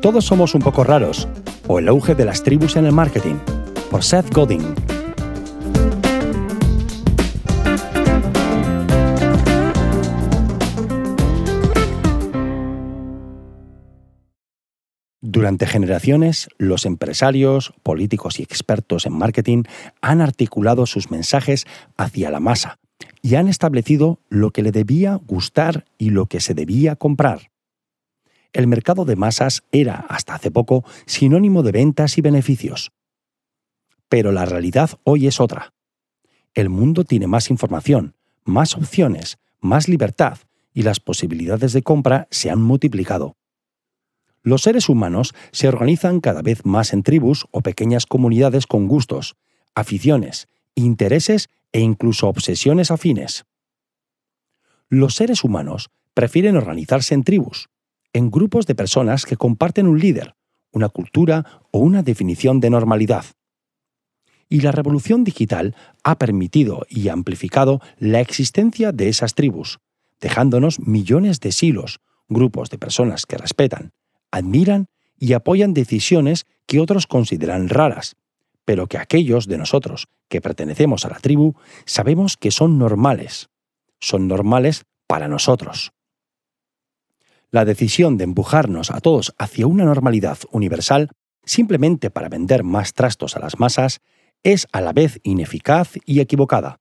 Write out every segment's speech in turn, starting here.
Todos somos un poco raros, o el auge de las tribus en el marketing, por Seth Godin. Durante generaciones, los empresarios, políticos y expertos en marketing han articulado sus mensajes hacia la masa y han establecido lo que le debía gustar y lo que se debía comprar. El mercado de masas era, hasta hace poco, sinónimo de ventas y beneficios. Pero la realidad hoy es otra. El mundo tiene más información, más opciones, más libertad, y las posibilidades de compra se han multiplicado. Los seres humanos se organizan cada vez más en tribus o pequeñas comunidades con gustos, aficiones, intereses e incluso obsesiones afines. Los seres humanos prefieren organizarse en tribus, en grupos de personas que comparten un líder, una cultura o una definición de normalidad. Y la revolución digital ha permitido y amplificado la existencia de esas tribus, dejándonos millones de silos, grupos de personas que respetan, admiran y apoyan decisiones que otros consideran raras, pero que aquellos de nosotros que pertenecemos a la tribu sabemos que son normales. Son normales para nosotros. La decisión de empujarnos a todos hacia una normalidad universal simplemente para vender más trastos a las masas es a la vez ineficaz y equivocada.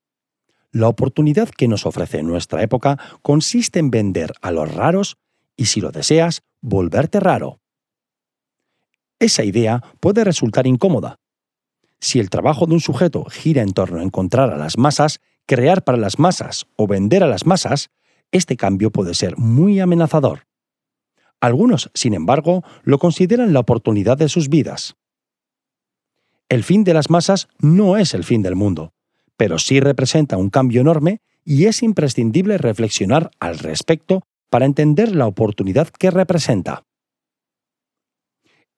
La oportunidad que nos ofrece nuestra época consiste en vender a los raros y si lo deseas, volverte raro. Esa idea puede resultar incómoda. Si el trabajo de un sujeto gira en torno a encontrar a las masas, crear para las masas o vender a las masas, este cambio puede ser muy amenazador. Algunos, sin embargo, lo consideran la oportunidad de sus vidas. El fin de las masas no es el fin del mundo, pero sí representa un cambio enorme y es imprescindible reflexionar al respecto para entender la oportunidad que representa.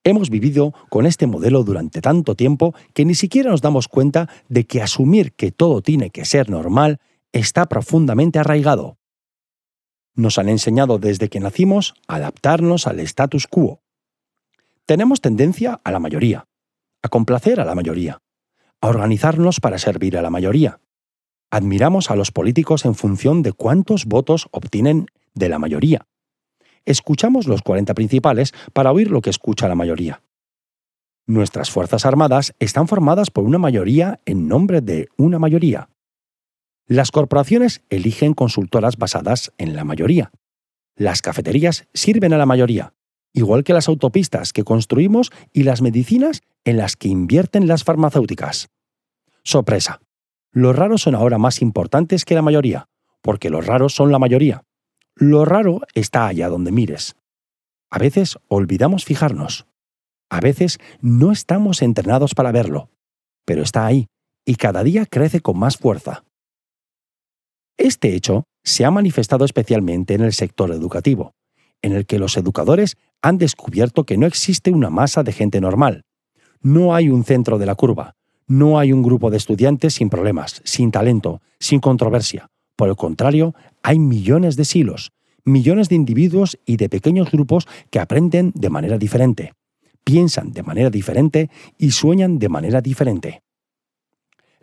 Hemos vivido con este modelo durante tanto tiempo que ni siquiera nos damos cuenta de que asumir que todo tiene que ser normal está profundamente arraigado. Nos han enseñado desde que nacimos a adaptarnos al status quo. Tenemos tendencia a la mayoría, a complacer a la mayoría, a organizarnos para servir a la mayoría. Admiramos a los políticos en función de cuántos votos obtienen de la mayoría. Escuchamos los 40 principales para oír lo que escucha la mayoría. Nuestras Fuerzas Armadas están formadas por una mayoría en nombre de una mayoría. Las corporaciones eligen consultoras basadas en la mayoría. Las cafeterías sirven a la mayoría, igual que las autopistas que construimos y las medicinas en las que invierten las farmacéuticas. Sorpresa. Los raros son ahora más importantes que la mayoría, porque los raros son la mayoría. Lo raro está allá donde mires. A veces olvidamos fijarnos. A veces no estamos entrenados para verlo, pero está ahí y cada día crece con más fuerza. Este hecho se ha manifestado especialmente en el sector educativo, en el que los educadores han descubierto que no existe una masa de gente normal. No hay un centro de la curva, no hay un grupo de estudiantes sin problemas, sin talento, sin controversia. Por el contrario, hay millones de silos, millones de individuos y de pequeños grupos que aprenden de manera diferente, piensan de manera diferente y sueñan de manera diferente.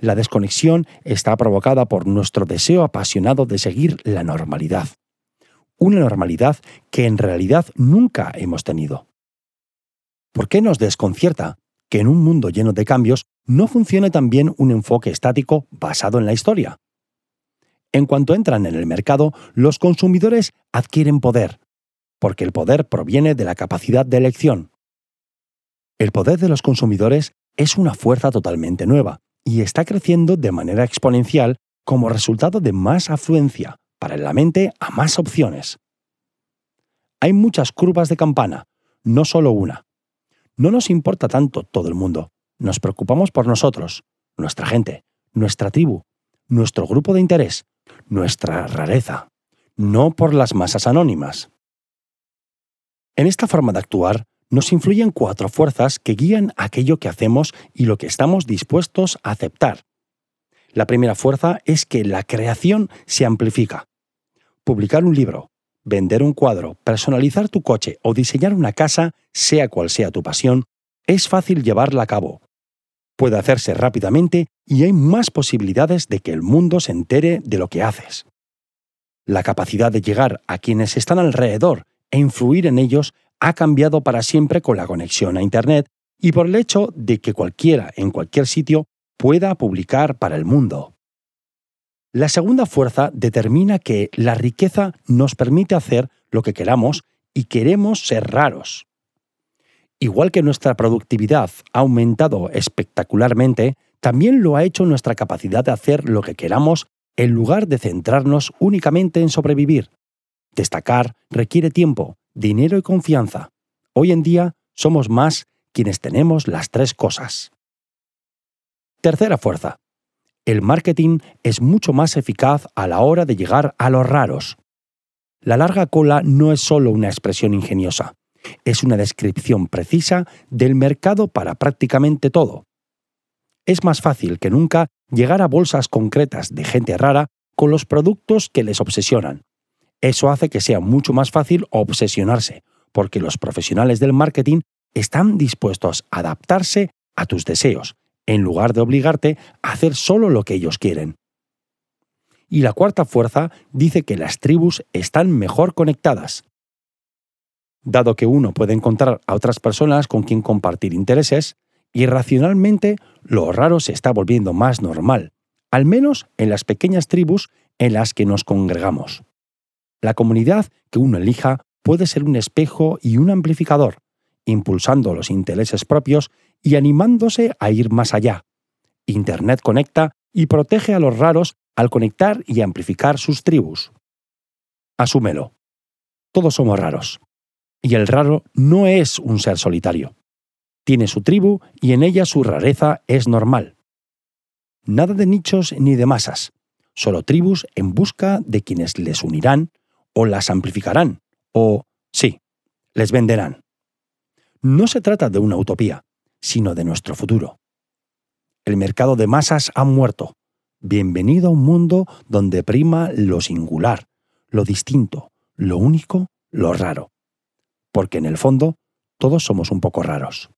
La desconexión está provocada por nuestro deseo apasionado de seguir la normalidad. Una normalidad que en realidad nunca hemos tenido. ¿Por qué nos desconcierta que en un mundo lleno de cambios no funcione también un enfoque estático basado en la historia? En cuanto entran en el mercado, los consumidores adquieren poder, porque el poder proviene de la capacidad de elección. El poder de los consumidores es una fuerza totalmente nueva y está creciendo de manera exponencial como resultado de más afluencia para la mente a más opciones. Hay muchas curvas de campana, no solo una. No nos importa tanto todo el mundo, nos preocupamos por nosotros, nuestra gente, nuestra tribu, nuestro grupo de interés, nuestra rareza, no por las masas anónimas. En esta forma de actuar, nos influyen cuatro fuerzas que guían aquello que hacemos y lo que estamos dispuestos a aceptar. La primera fuerza es que la creación se amplifica. Publicar un libro, vender un cuadro, personalizar tu coche o diseñar una casa, sea cual sea tu pasión, es fácil llevarla a cabo. Puede hacerse rápidamente y hay más posibilidades de que el mundo se entere de lo que haces. La capacidad de llegar a quienes están alrededor e influir en ellos ha cambiado para siempre con la conexión a Internet y por el hecho de que cualquiera en cualquier sitio pueda publicar para el mundo. La segunda fuerza determina que la riqueza nos permite hacer lo que queramos y queremos ser raros. Igual que nuestra productividad ha aumentado espectacularmente, también lo ha hecho nuestra capacidad de hacer lo que queramos en lugar de centrarnos únicamente en sobrevivir. Destacar requiere tiempo, dinero y confianza. Hoy en día somos más quienes tenemos las tres cosas. Tercera fuerza. El marketing es mucho más eficaz a la hora de llegar a los raros. La larga cola no es solo una expresión ingeniosa, es una descripción precisa del mercado para prácticamente todo. Es más fácil que nunca llegar a bolsas concretas de gente rara con los productos que les obsesionan. Eso hace que sea mucho más fácil obsesionarse, porque los profesionales del marketing están dispuestos a adaptarse a tus deseos, en lugar de obligarte a hacer solo lo que ellos quieren. Y la cuarta fuerza dice que las tribus están mejor conectadas. Dado que uno puede encontrar a otras personas con quien compartir intereses, irracionalmente lo raro se está volviendo más normal, al menos en las pequeñas tribus en las que nos congregamos. La comunidad que uno elija puede ser un espejo y un amplificador, impulsando los intereses propios y animándose a ir más allá. Internet conecta y protege a los raros al conectar y amplificar sus tribus. Asúmelo. Todos somos raros. Y el raro no es un ser solitario. Tiene su tribu y en ella su rareza es normal. Nada de nichos ni de masas, solo tribus en busca de quienes les unirán o las amplificarán, o, sí, les venderán. No se trata de una utopía, sino de nuestro futuro. El mercado de masas ha muerto. Bienvenido a un mundo donde prima lo singular, lo distinto, lo único, lo raro. Porque en el fondo, todos somos un poco raros.